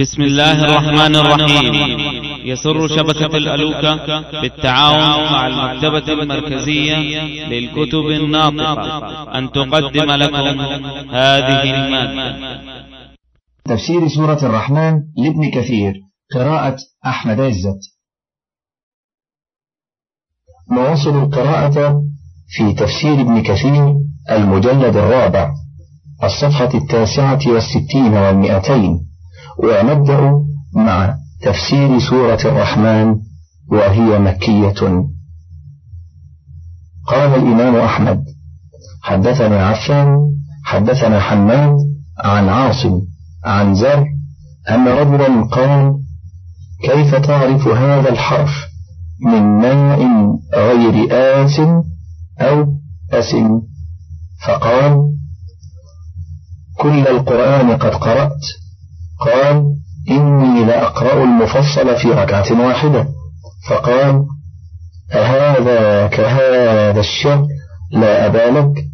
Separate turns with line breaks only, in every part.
بسم الله الرحمن الرحيم. يسر شبكة الألوكة بالتعاون مع المكتبة المركزية للكتب الناطقة. أن تقدم لكم هذه المادة.
تفسير سورة الرحمن لابن كثير قراءة أحمد عزت. نواصل القراءة في تفسير ابن كثير المجلد الرابع الصفحة التاسعة والستين والمئتين. ونبدأ مع تفسير سورة الرحمن وهي مكية. قال الإمام أحمد حدثنا عفان حدثنا حماد عن عاصم عن زر أن رجلا قال كيف تعرف هذا الحرف من ماء غير آس أو أس؟ فقال كل القرآن قد قرأت قال إني لأقرأ المفصل في ركعة واحدة. فقال أهذا كهذا الشر لا أبا لك.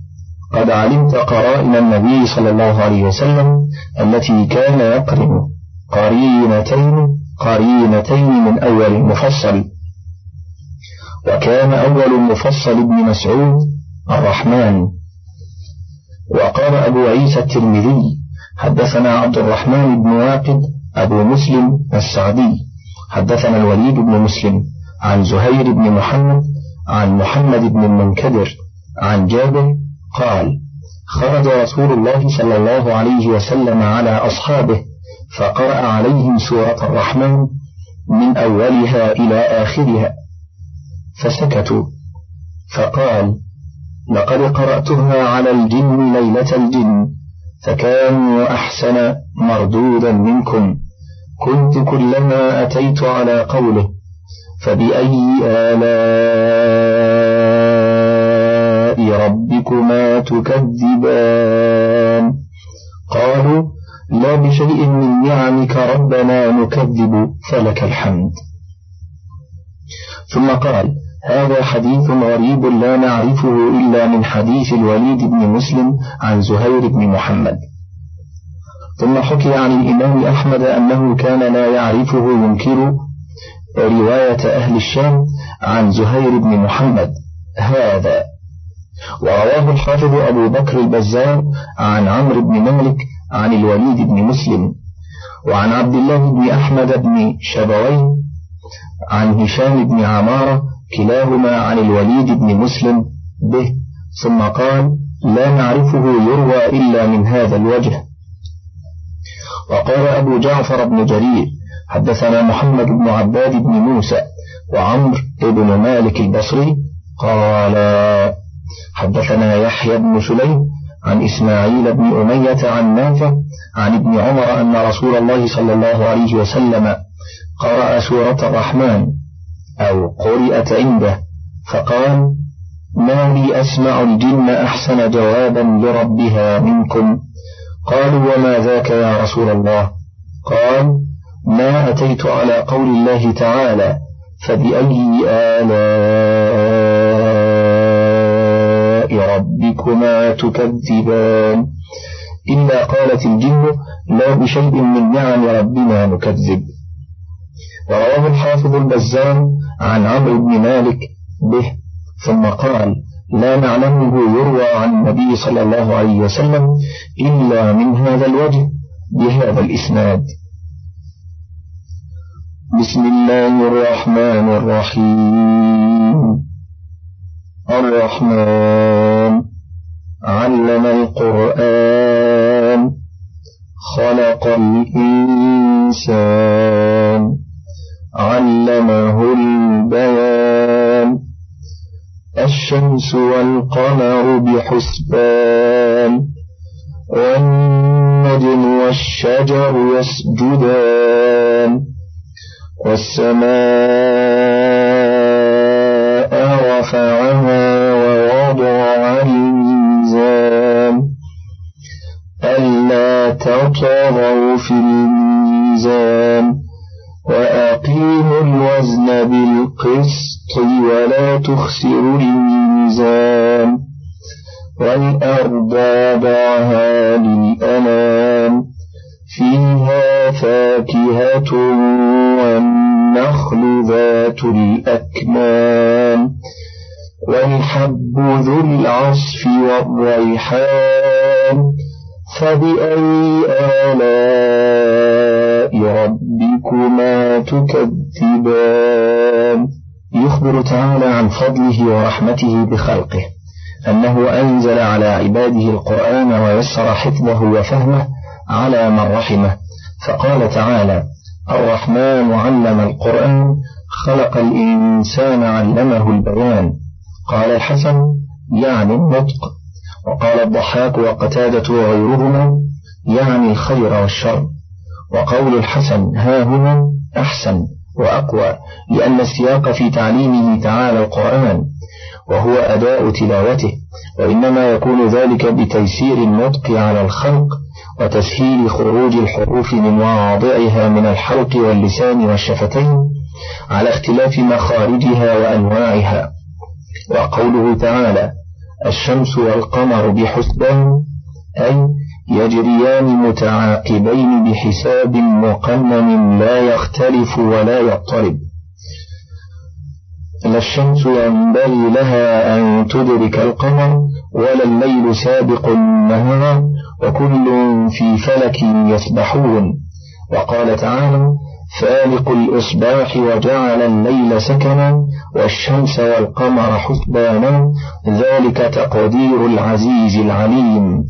قد علمت قرائن النبي صلى الله عليه وسلم التي كان يقرن قرينتين قرينتين من أول المفصل. وكان أول المفصل ابن مسعود الرحمن. وقال أبو عيسى الترمذي حدثنا عبد الرحمن بن واقد أبو مسلم السعدي. حدثنا الوليد بن مسلم عن زهير بن محمد عن محمد بن المنكدر عن جابر قال خرج رسول الله صلى الله عليه وسلم على أصحابه فقرأ عليهم سورة الرحمن من أولها إلى آخرها فسكتوا. فقال لقد قرأتها على الجن ليلة الجن. فكانوا أحسن مردودا منكم. كنت كلما أتيت على قوله فبأي آلاء ربكما تكذبان؟ قالوا لا بشيء من نعمك ربنا نكذب فلك الحمد. ثم قال هذا حديث غريب لا نعرفه إلا من حديث الوليد بن مسلم عن زهير بن محمد. ثم حكي عن الإمام أحمد أنه كان لا يعرفه ينكر رواية أهل الشام عن زهير بن محمد هذا. ورواه الحافظ أبو بكر البزار عن عمرو بن مالك عن الوليد بن مسلم وعن عبد الله بن أحمد بن شبوين عن هشام بن عمارة كلاهما عن الوليد بن مسلم به ثم قال لا نعرفه يروى إلا من هذا الوجه. وقال أبو جعفر بن جرير حدثنا محمد بن عباد بن موسى وعمر بن مالك البصري قال حدثنا يحيى بن سليم عن إسماعيل بن أمية عن نافع عن ابن عمر أن رسول الله صلى الله عليه وسلم قرأ سورة الرحمن أو قرئت عنده فقال ما لي أسمع الجن أحسن جوابا لربها منكم. قالوا وما ذاك يا رسول الله؟ قال ما أتيت على قول الله تعالى فبأي آلاء ربكما تكذبان؟ إلا قالت الجن لا بشيء من نعم ربنا نكذب. ورواه الحافظ البزار عن عمرو بن مالك به ثم قال لا نعلمه يروى عن النبي صلى الله عليه وسلم إلا من هذا الوجه بهذا الإسناد. بسم الله الرحمن الرحيم. الرحمن علم القرآن خلق الإنسان. علمه البيان. الشمس والقمر بحسبان. والنجم والشجر يسجدان. والسماء رفعها ووضع الميزان. ألا تطغوا في الميزان. وأقيموا الوزن بالقسط ولا تخسروا الميزان. والأرض وضعها للأنام فيها فاكهة والنخل ذات الأكمام. والحب ذو العصف والريحان فبأي آلاء ربكما تكذبان؟ يخبر تعالى عن فضله ورحمته بخلقه أنه أنزل على عباده القرآن ويسر حفظه وفهمه على من رحمه. فقال تعالى الرحمن علم القرآن خلق الإنسان علمه البيان. قال الحسن يعني النطق. وقال الضحاك وقتادة وغيرهما يعني الخير والشر. وقول الحسن ها هنا أحسن وأقوى لأن السياق في تعليمه تعالى القرآن وهو أداء تلاوته وإنما يكون ذلك بتيسير النطق على الخلق وتسهيل خروج الحروف من مواضعها من الحلق واللسان والشفتين على اختلاف مخارجها وأنواعها. وقوله تعالى الشمس والقمر بحسبان أي يجريان متعاقبين بحساب مقنن لا يختلف ولا يضطرب. لا الشمس ينبغي لها أن تدرك القمر ولا الليل سابق النهار وكل في فلك يسبحون. وقال تعالى فالق الإصباح وجعل الليل سكنا والشمس والقمر حسبانا ذلك تقدير العزيز العليم.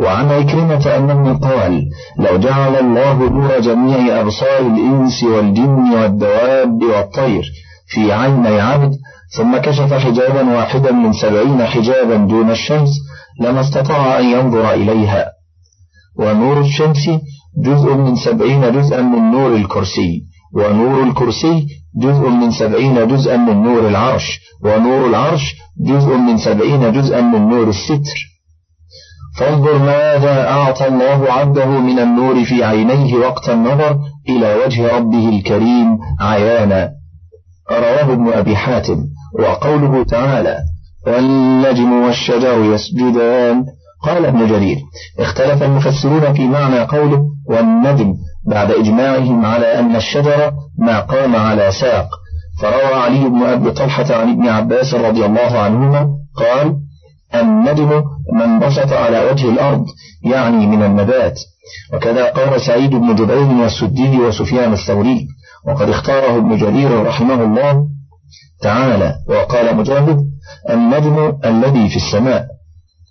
وعن عكرمة أنه قال لو جعل الله نور جميع أبصار الإنس والجن والدواب والطير في عيني عبد ثم كشف حجابا واحدا من سبعين حجابا دون الشمس لما استطاع أن ينظر إليها. ونور الشمس جزء من سبعين جزءا من نور الكرسي ونور الكرسي جزء من سبعين جزءا من نور العرش ونور العرش جزء من سبعين جزءا من نور الستر. فانظر ماذا أعطى الله عبده من النور في عينيه وقت النظر إلى وجه ربه الكريم عيانا. رواه ابن أبي حاتم وقوله تعالى والنجم والشجر يسجدان. قال ابن جرير اختلف المفسرون في معنى قوله والنجم بعد إجماعهم على أن الشجر ما قام على ساق. فروى علي بن أبي طلحة عن ابن عباس رضي الله عنهما قال النجم من بسط على وجه الأرض يعني من النبات. وكذا قال سعيد بن جبير والسدي وسفيان الثوري وقد اختاره ابن جرير رحمه الله تعالى. وقال مجاهد النجم الذي في السماء.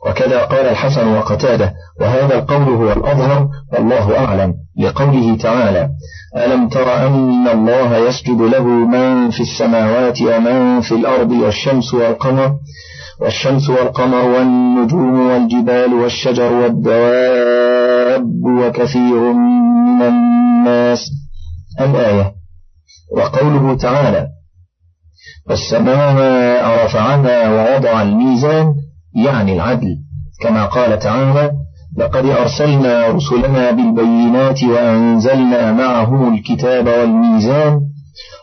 وكذا قال الحسن وقتاده وهذا القول هو الأظهر والله أعلم لقوله تعالى ألم تر أن الله يسجد له من في السماوات ومن في الأرض والشمس والقمر والشمس والقمر والنجوم والجبال والشجر والدواب وكثير من الناس. الآية وقوله تعالى والسماء رفعها ووضع الميزان يعني العدل. كما قال تعالى لقد أرسلنا رسلنا بالبينات وأنزلنا معهم الكتاب والميزان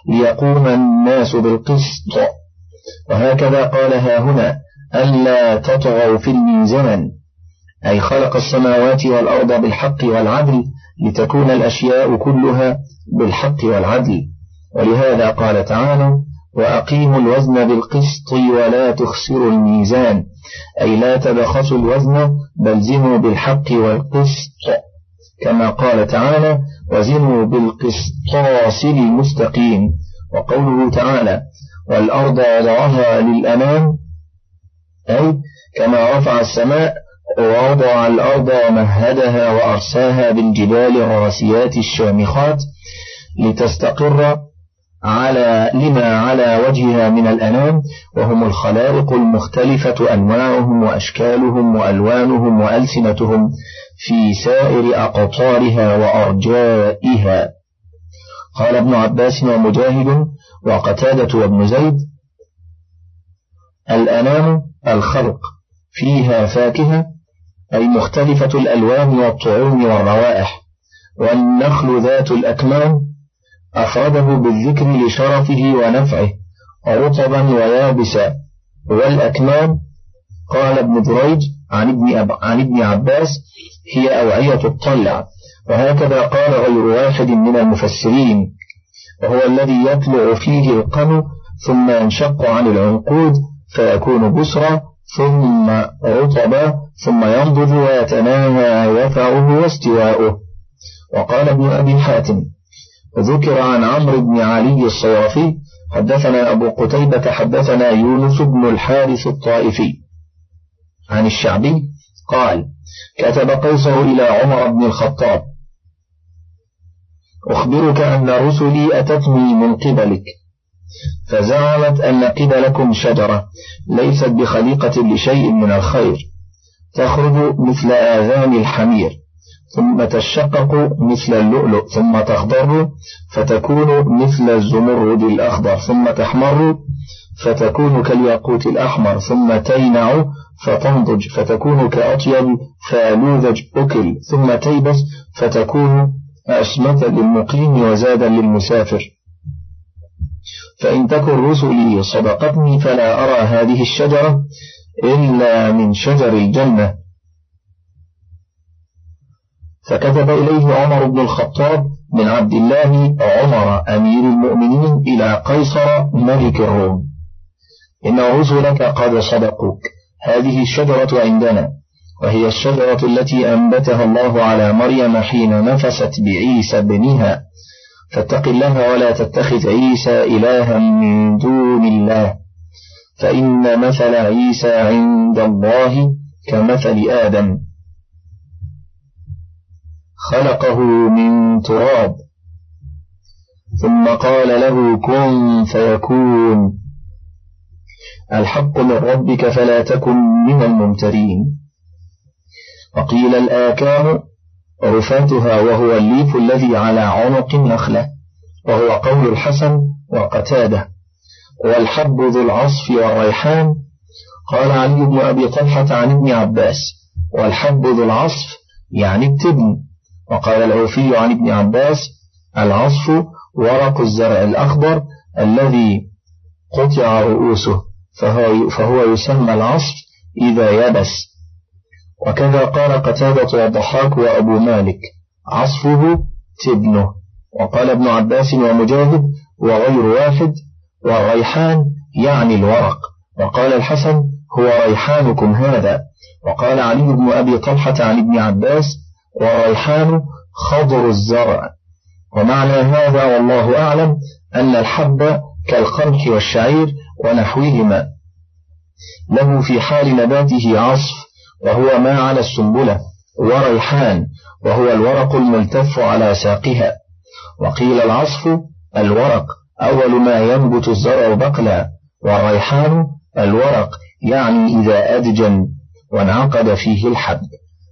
ليقوم الناس بالقسط. وهكذا قال ها هنا ألا تطغوا في الميزان. أي خلق السماوات والأرض بالحق والعدل لتكون الأشياء كلها بالحق والعدل. ولهذا قال تعالى وأقيموا الوزن بالقسط ولا تخسروا الميزان. أي لا تبخسوا الوزن بل زنوا بالحق والقسط. كما قال تعالى وزنوا بالقسطاس المستقيم. وقوله تعالى والأرض وضعها للأمام. أي كما رفع السماء ووضع الأرض ومهدها وأرساها بالجبال الراسيات الشامخات لتستقر على لما على وجهها من الأنام وهم الخلائق المختلفة أنواعهم وأشكالهم وألوانهم وألسنتهم في سائر أقطارها وأرجائها. قال ابن عباس ومجاهد وقتادة وابن زيد الأنام الخلق فيها فاكهة أي مختلفة الألوان والطعوم والروائح والنخل ذات الأكمام أفرده بالذكر لشرفه ونفعه رطبا ويابسا والأكمام. قال ابن دريج عن ابن, أب... عن ابن عباس هي أوعية الطلع. وهكذا قال غير واحد من المفسرين. وهو الذي يطلع فيه القمر ثم ينشق عن العنقود فيكون بسرا ثم رطبا ثم ينضج ويتناهى يفعه واستواؤه. وقال ابن أبي حاتم ذكر عن عمرو بن علي الصوافي حدثنا أبو قتيبة حدثنا يونس بن الحارث الطائفي. عن الشعبي قال كتب قيصر إلى عمر بن الخطاب أخبرك أن رسلي أتتني من قبلك فزعمت أن قبلكم شجرة ليست بخليقة لشيء من الخير تخرج مثل آذان الحمير. ثم تشقق مثل اللؤلؤ ثم تخضر فتكون مثل الزمرد الأخضر ثم تحمر فتكون كالياقوت الأحمر ثم تينع فتنضج فتكون كأطيب فالوذج أكل ثم تيبس فتكون أشمة للمقيم وزادا للمسافر. فإن تكن رسلي صدقتني فلا أرى هذه الشجرة إلا من شجر الجنة. فكتب إليه عمر بن الخطاب من عبد الله عمر أمير المؤمنين إلى قيصر ملك الروم. إن رسلك قد صدقوك. هذه الشجرة عندنا وهي الشجرة التي أنبتها الله على مريم حين نفست بعيسى ابنها. فاتق الله ولا تتخذ عيسى إلها من دون الله. فإن مثل عيسى عند الله كمثل آدم. خلقه من تراب. ثم قال له كن فيكون. الحق من ربك فلا تكن من الممترين. وقيل الآكام رفاتها وهو الليف الذي على عنق النخلة وهو قول الحسن وقتاده. والحب ذو العصف والريحان. قال علي بن أبي طلحة عن ابن عباس والحب ذو العصف يعني التبن. وقال العوفي عن ابن عباس العصف ورق الزرع الأخضر الذي قطع رؤوسه فهو, فهو يسمى العصف إذا يبس. وكذا قال قتادة والضحاك وأبو مالك عصفه تبنه. وقال ابن عباس ومجاهد وغير واحد والريحان يعني الورق. وقال الحسن هو ريحانكم هذا. وقال علي بن أبي طلحة عن ابن عباس والريحان خضر الزرع. ومعنى هذا والله أعلم أن الحب كالقمح والشعير ونحوهما. له في حال نباته عصف وهو ما على السنبلة وريحان وهو الورق الملتف على ساقها. وقيل العصف الورق أول ما ينبت الزرع بقلا والريحان الورق يعني إذا أدجن وانعقد فيه الحب.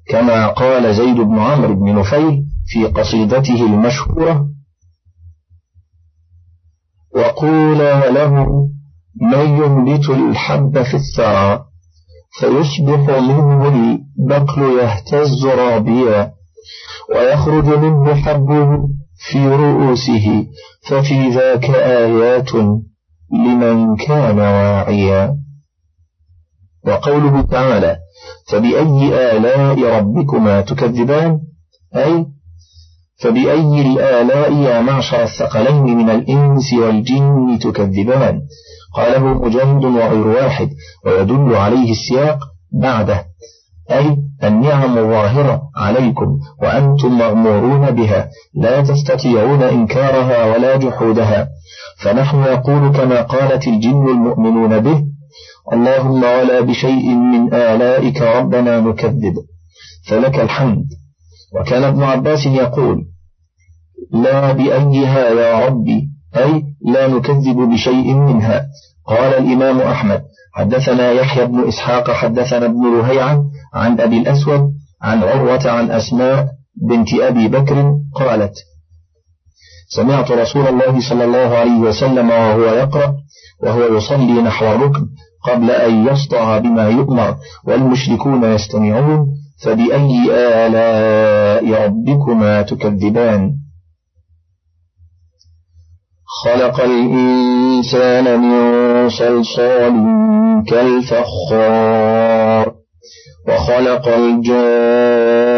كما قال زيد بن عمرو بن نفيل في قصيدته المشهورة وقولا له من ينبت الحب في الثرى فيصبح منه البقل يهتز رابيا ويخرج منه حبه في رؤوسه ففي ذاك آيات لمن كان واعيا. وقوله تعالى فبأي آلاء ربكما تكذبان؟ أي فبأي الآلاء يا معشر الثقلين من الإنس والجن تكذبان؟ قاله مجاهد وغير واحد ويدل عليه السياق بعده. أي النعم الظاهرة عليكم وأنتم مغمورون بها لا تستطيعون إنكارها ولا جحودها. فنحن نقول كما قالت الجن المؤمنون به اللهم ولا بشيء من آلائك ربنا نكذب فلك الحمد. وكان ابن عباس يقول لا بأيها يا ربي أي لا نكذب بشيء منها. قال الإمام أحمد حدثنا يحيى بن إسحاق حدثنا ابن رهيعة عن أبي الأسود عن عروة عن أسماء بنت أبي بكر قالت سمعت رسول الله صلى الله عليه وسلم وهو يقرأ وهو يصلي نحو الركن قبل أن يسطع بما يؤمر والمشركون يستمعون فبأي آلاء ربكما تكذبان؟ خلق الإنسان من صلصال كالفخار وخلق الجان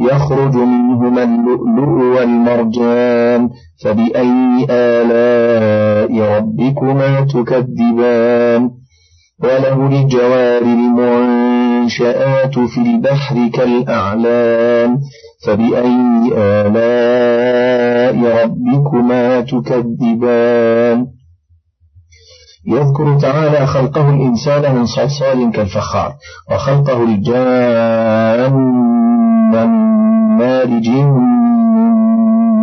يخرج منهما اللؤلؤ والمرجان فبأي آلاء ربكما تكذبان؟ وله الجوار المنشآت في البحر كالأعلام فبأي آلاء ربكما تكذبان؟ يذكر تعالى خلقه الإنسان من صلصال كالفخار وخلقه الجان مارج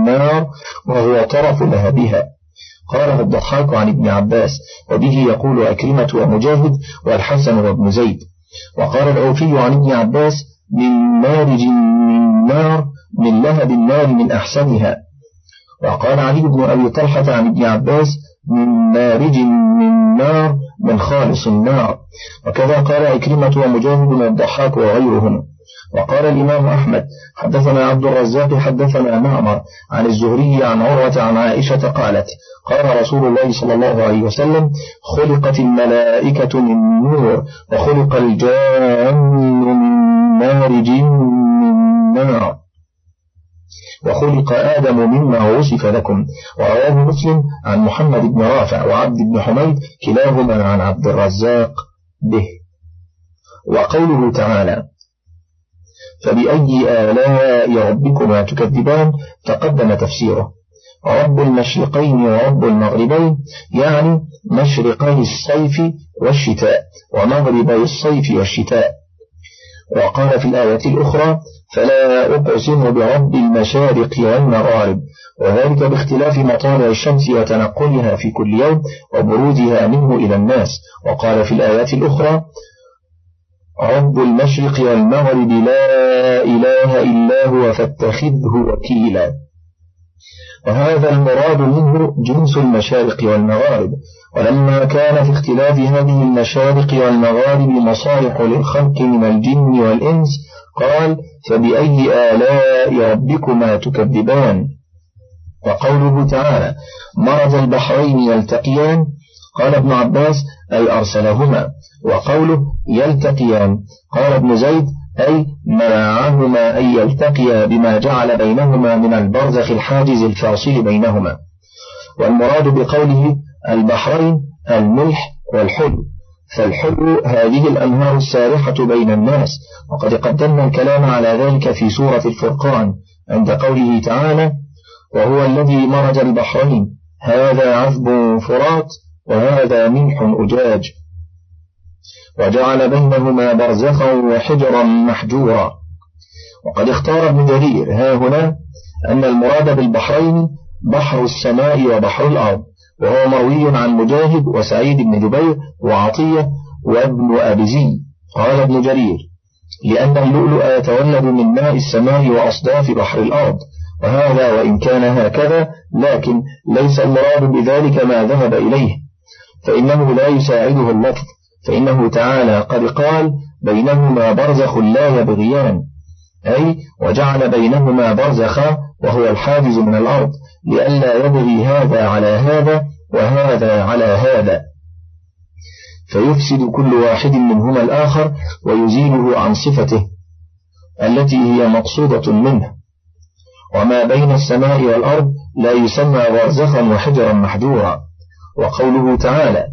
النار وهو طرف لهبها قاله الضحاك عن ابن عباس وبه يقول أكرمة ومجاهد والحسن وابن زيد. وقال العوفي عن ابن عباس من مارج من نار من لهب النار من أحسنها. وقال علي بن أبي طلحة عن ابن عباس من مارج من نار من خالص النار. وكذا قال أكرمة ومجاهد والضحاك وغيرهم. وقال الإمام أحمد حدثنا عبد الرزاق حدثنا معمر عن الزهري عن عروة عن عائشة قالت قال رسول الله صلى الله عليه وسلم خلقت الملائكة من نور وخلق الجان من مارج من نار. وخلق آدم مما وصف لكم. ورواه مسلم عن محمد بن رافع وعبد بن حميد كلاهما عن عبد الرزاق به. وقوله تعالى فبأي آلاء ربكما تكذبان؟ تقدم تفسيره. رب المشرقين ورب المغربين يعني مشرقي الصيف والشتاء ومغربي الصيف والشتاء. وقال في الآية الأخرى فلا أقسم برب المشارق والمغارب. وذلك باختلاف مطالع الشمس وتنقلها في كل يوم وبروزها منه إلى الناس. وقال في الآيات الأخرى رب المشرق والمغرب لا إله إلا هو فاتخذه وكيلا. وهذا المراد منه جنس المشارق والمغارب. ولما كان في اختلاف هذه المشارق والمغارب مصالح للخلق من الجن والإنس قال فبأي آلاء ربكما تكذبان؟ وقوله تعالى مرج البحرين يلتقيان قال ابن عباس أي أرسلهما. وقوله يلتقيان. قال ابن زيد أي منعهما أن يلتقيا بما جعل بينهما من البرزخ الحاجز الفاصل بينهما. والمراد بقوله البحرين الملح والحلو. فالحلو هذه الأنهار السارحة بين الناس. وقد قدمنا الكلام على ذلك في سورة الفرقان عند قوله تعالى وهو الذي مرج البحرين. هذا عذب فرات وهذا ملح أجاج. وجعل بينهما برزخا وحجرا محجورا. وقد اختار ابن جرير ها هنا أن المراد بالبحرين بحر السماء وبحر الأرض وهو مروي عن مجاهد وسعيد بن جبير وعطية وابن أبي زي قال ابن جرير لأن اللؤلؤ يتولد من ماء السماء وأصداف بحر الأرض. وهذا وإن كان هكذا لكن ليس المراد بذلك ما ذهب إليه. فإنه لا يساعده اللفظ فإنه تعالى قد قال بينهما برزخ لا يبغيان. أي وجعل بينهما برزخا وهو الحاجز من الأرض لئلا يبغي هذا على هذا وهذا على هذا. فيفسد كل واحد منهما الآخر ويزيله عن صفته التي هي مقصودة منه. وما بين السماء والأرض لا يسمى برزخا وحجرا محجورا. وقوله تعالى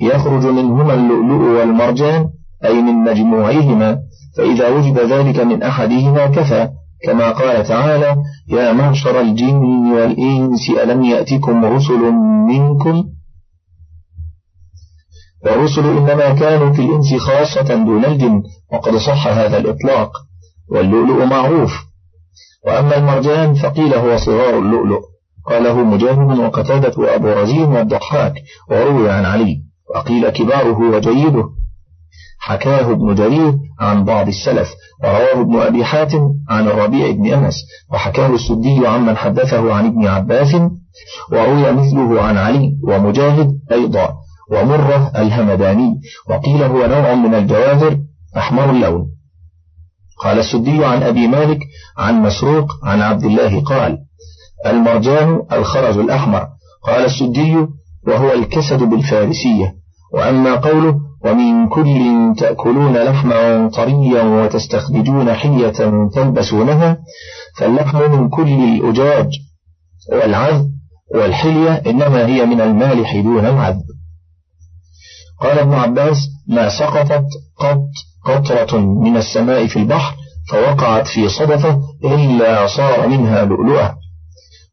يخرج منهما اللؤلؤ والمرجان أي من مجموعهما فإذا وجد ذلك من أحدهما كفى. كما قال تعالى يا معشر الجن والإنس ألم يأتكم رسل منكم؟ والرسل إنما كانوا في الإنس خاصة دون الجن وقد صح هذا الإطلاق. واللؤلؤ معروف. وأما المرجان فقيل هو صغار اللؤلؤ. قاله مجاهد وقتادة وأبو رزين والضحاك وروي عن علي وقيل كباره وجيده. حكاه ابن جرير عن بعض السلف ورواه ابن أبي حاتم عن الربيع بن أنس وحكاه السدي عمن حدثه عن ابن عباس وروي مثله عن علي ومجاهد أيضا ومرة الهمداني وقيل هو نوع من الجواهر أحمر اللون. قال السدي عن أبي مالك عن مسروق عن عبد الله قال المرجان الخرز الأحمر. قال السدي وهو الكسد بالفارسية. وأما قوله ومن كل تأكلون لحما طريا وتستخرجون حية تلبسونها فاللحم من كل الأجاج والعذب والحلية إنما هي من المالح دون العذب. قال ابن عباس ما سقطت قط قطرة من السماء في البحر فوقعت في صدفة إلا صار منها لؤلؤة.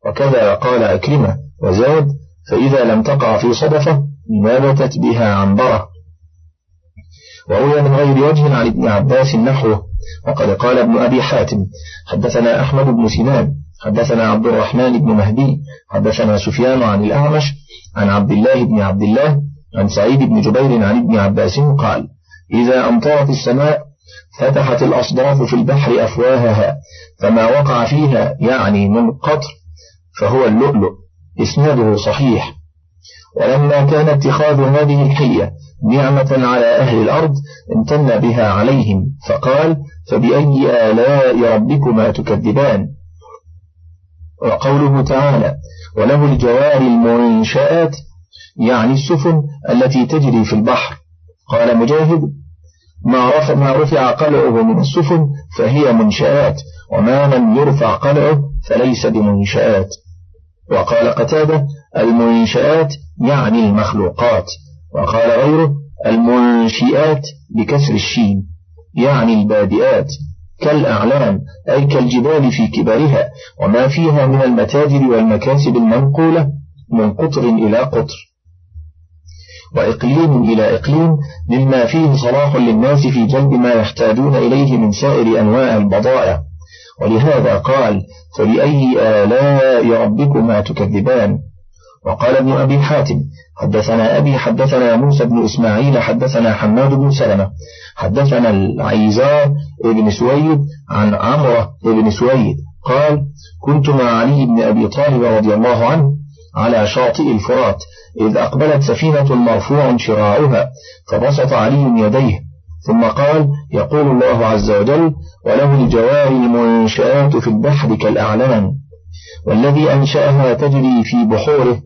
وكذا قال أكرمة وزاد فإذا لم تقع في صدفة نبتت بها عنبرة. وروي من غير وجه عن ابن عباس نحوه وقد قال ابن أبي حاتم حدثنا أحمد بن سنان حدثنا عبد الرحمن بن مهدي حدثنا سفيان عن الأعمش عن عبد الله بن عبد الله عن سعيد بن جبير عن ابن عباس قال إذا أمطرت السماء فتحت الأصداف في البحر أفواهها فما وقع فيها يعني من قطر فهو اللؤلؤ إسناده صحيح. ولما كان اتخاذ هذه الحية نعمة على أهل الأرض امتن بها عليهم. فقال فبأي آلاء ربكما تكذبان؟ وقوله تعالى وله الجوار المنشآت يعني السفن التي تجري في البحر. قال مجاهد ما رفع, ما رفع قلعه من السفن فهي منشآت وما لم يرفع قلعه فليس بمنشآت. وقال قتادة المنشآت يعني المخلوقات. وقال غيره المنشئات بكسر الشين يعني البادئات كالأعلام أي كالجبال في كبرها وما فيها من المتاجر والمكاسب المنقولة من قطر إلى قطر. وإقليم إلى إقليم مما فيه صلاح للناس في جلب ما يحتاجون إليه من سائر أنواع البضائع. ولهذا قال فبأي آلاء ربكما تكذبان؟ وقال ابن أبي حاتم حدثنا أبي حدثنا موسى بن إسماعيل حدثنا حماد بن سلمة حدثنا العيزار بن سويد عن عمرة بن سويد قال كنت مع علي بن أبي طالب رضي الله عنه على شاطئ الفرات إذ أقبلت سفينة مرفوع شراعها فبسط علي يديه ثم قال يقول الله عز وجل وله الجوار المنشآت في البحر كالأعلام والذي أنشأها تجري في بحوره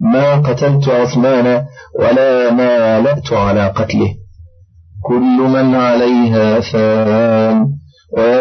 ما قتلت عثمان ولا ما لأت على قتله. كل من عليها فان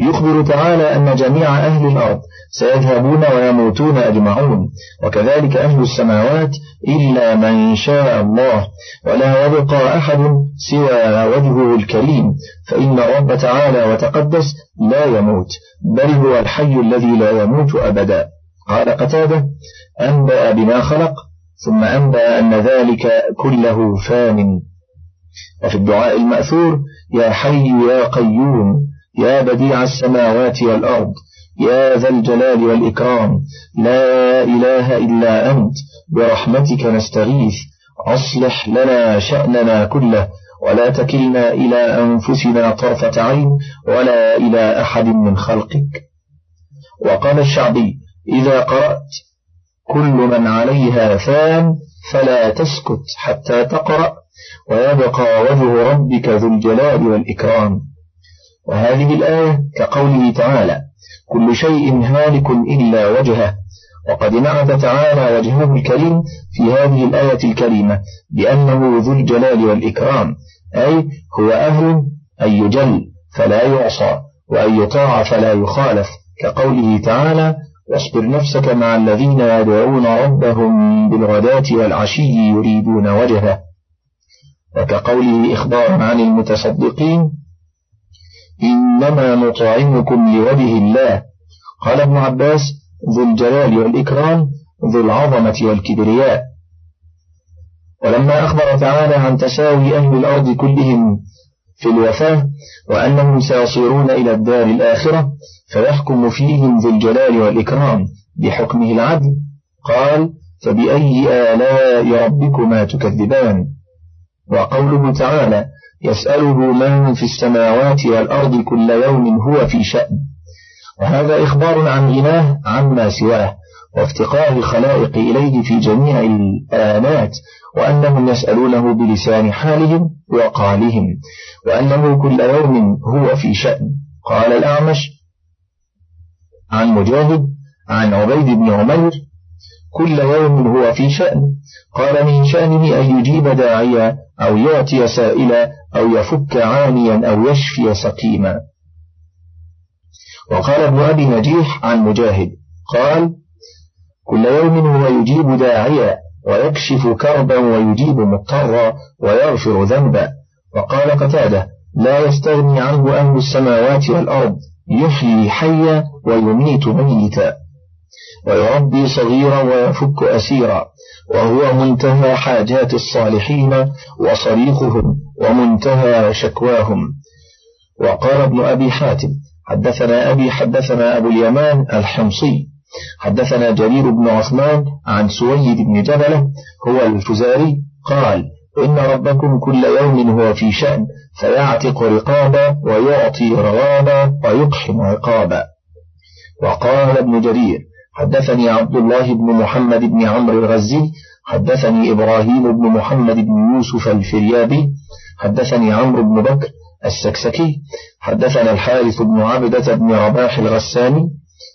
يخبر تعالى أن جميع أهل الأرض سيذهبون ويموتون أجمعون وكذلك أهل السماوات إلا من شاء الله ولا يبقى أحد سوى وجهه الكريم فإن الرب تعالى وتقدس لا يموت بل هو الحي الذي لا يموت أبدا. قال قتادة أنبأ بما خلق ثم أنبأ أن ذلك كله فان. وفي الدعاء المأثور يا حي يا قيوم يا بديع السماوات والأرض يا ذا الجلال والإكرام لا إله إلا أنت برحمتك نستغيث أصلح لنا شأننا كله ولا تكلنا إلى أنفسنا طرفة عين ولا إلى أحد من خلقك. وقال الشعبي إذا قرأت كل من عليها فان فلا تسكت حتى تقرأ ويبقى وجه ربك ذو الجلال والإكرام. وهذه الآية كقوله تعالى كل شيء هالك إلا وجهه. وقد نعت تعالى وجهه الكريم في هذه الآية الكريمة بأنه ذو الجلال والإكرام أي هو أهل أن يجل فلا يعصى وأن يطاع فلا يخالف كقوله تعالى واصبر نفسك مع الذين يدعون ربهم بالغداة والعشي يريدون وجهه. وكقوله إخبارا عن المتصدقين إنما نطعمكم لوجه الله. قال ابن عباس ذو الجلال والإكرام ذو العظمة والكبرياء. ولما أخبر تعالى عن تساوي أهل الأرض كلهم في الوفاة وأنهم سيصيرون إلى الدار الآخرة فيحكم فيهم ذو الجلال والإكرام بحكمه العدل. قال فبأي آلاء ربكما تكذبان؟ وقوله تعالى يسأله من في السماوات والأرض كل يوم هو في شأن. وهذا إخبار عن غناه عما سواه وافتقار الخلائق إليه في جميع الآلات وأنهم يسألونه بلسان حالهم وقالهم وأنه كل يوم هو في شأن. قال الأعمش عن مجاهد عن عبيد بن عمير كل يوم هو في شأن. قال من شأنه أن يجيب داعيا أو يعطي سائلا أو يفك عانيا أو يشفي سقيما. وقال ابن أبي نجيح عن مجاهد قال كل يوم هو يجيب داعيا ويكشف كربا ويجيب مضطرا ويغفر ذنبا. وقال قتادة لا يستغني عنه أهل السماوات والأرض يحيي حيا ويميت ميتا. ويربي صغيرا ويفك أسيرا وهو منتهى حاجات الصالحين وصريخهم ومنتهى شكواهم. وقال ابن أبي حاتم حدثنا أبي حدثنا أبو اليمان الحمصي حدثنا جرير بن عثمان عن سويد بن جبلة هو الفزاري قال إن ربكم كل يوم هو في شأن فيعتق رقابا ويعطي رغابا ويقحم عقابا. وقال ابن جرير حدثني عبد الله بن محمد بن عمرو الغزي حدثني إبراهيم بن محمد بن يوسف الفريابي حدثني عمرو بن بكر السكسكي حدثنا الحارث بن عبدة بن رباح الغساني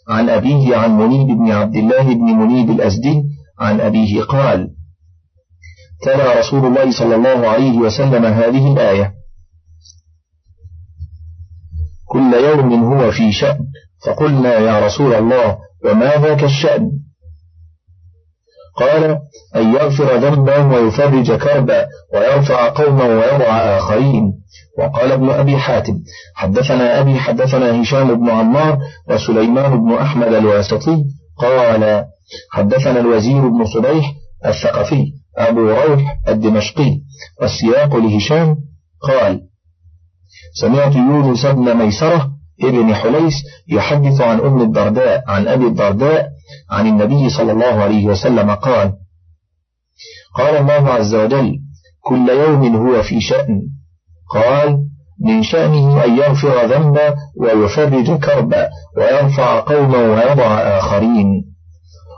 عن أبيه عن منيب بن عبد الله بن منيب الأزدي عن أبيه قال تلا رسول الله صلى الله عليه وسلم هذه الآية كل يوم هو في شأن فقلنا يا رسول الله وما ذاك الشأن؟ قال أن يغفر ذنبا ويفرج كربا ويرفع قوما ويضع آخرين. وقال ابن أبي حاتم حدثنا أبي حدثنا هشام بن عمار وسليمان بن أحمد الواسطي. قال حدثنا الوزير بن صبيح الثقفي أبو روح الدمشقي والسياق لهشام. قال سمعت يونس بن ميسرة ابن حليس يحدث عن أم الدرداء عن أبي الدرداء عن النبي صلى الله عليه وسلم قال قال الله عز وجل كل يوم هو في شأن. قال من شأنه أن يغفر ذنبا ويفرج كربا ويرفع قوما ويضع آخرين.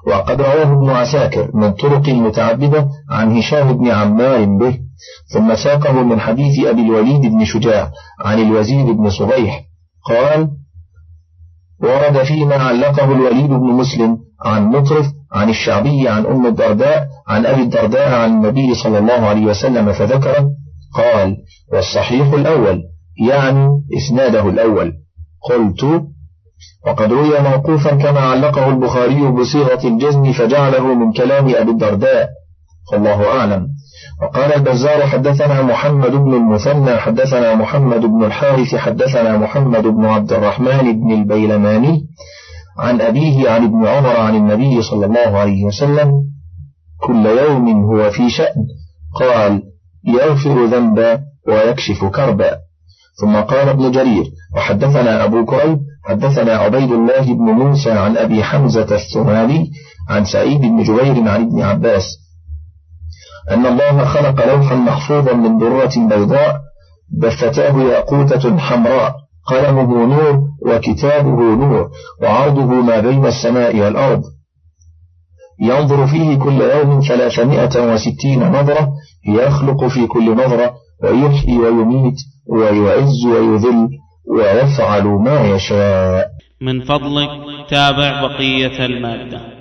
وقد رواه ابن عساكر من طرق متعددة عن هشام بن عمار به ثم ساقه من حديث أبي الوليد بن شجاع عن الوزير بن صبيح قال ورد فيما علقه الوليد بن مسلم عن مطرف عن الشعبي عن أم الدرداء عن أبي الدرداء عن النبي صلى الله عليه وسلم فذكر قال والصحيح الأول يعني إسناده الأول. قلت وقد روي موقوفا كما علقه البخاري بصيغة الجزم فجعله من كلام أبي الدرداء والله أعلم. وقال البزار حدثنا محمد بن المثنى حدثنا محمد بن الحارث حدثنا محمد بن عبد الرحمن بن البيلماني عن أبيه عن ابن عمر عن النبي صلى الله عليه وسلم كل يوم هو في شأن. قال يغفر ذنبا ويكشف كربا. ثم قال ابن جرير وحدثنا أبو كريب حدثنا عبيد الله بن موسى عن أبي حمزة الثمالي عن سعيد بن جبير عن ابن عباس أن الله خلق لوحا محفوظا من درة بيضاء بفتاه ياقوتة حمراء قلمه نور وكتابه نور وعرضه ما بين السماء والأرض. ينظر فيه كل يوم ثلاثمائة وستين نظرة يخلق في كل نظرة ويحيي ويميت ويعز ويذل ويفعل ما يشاء.
من فضلك تابع بقية المادة.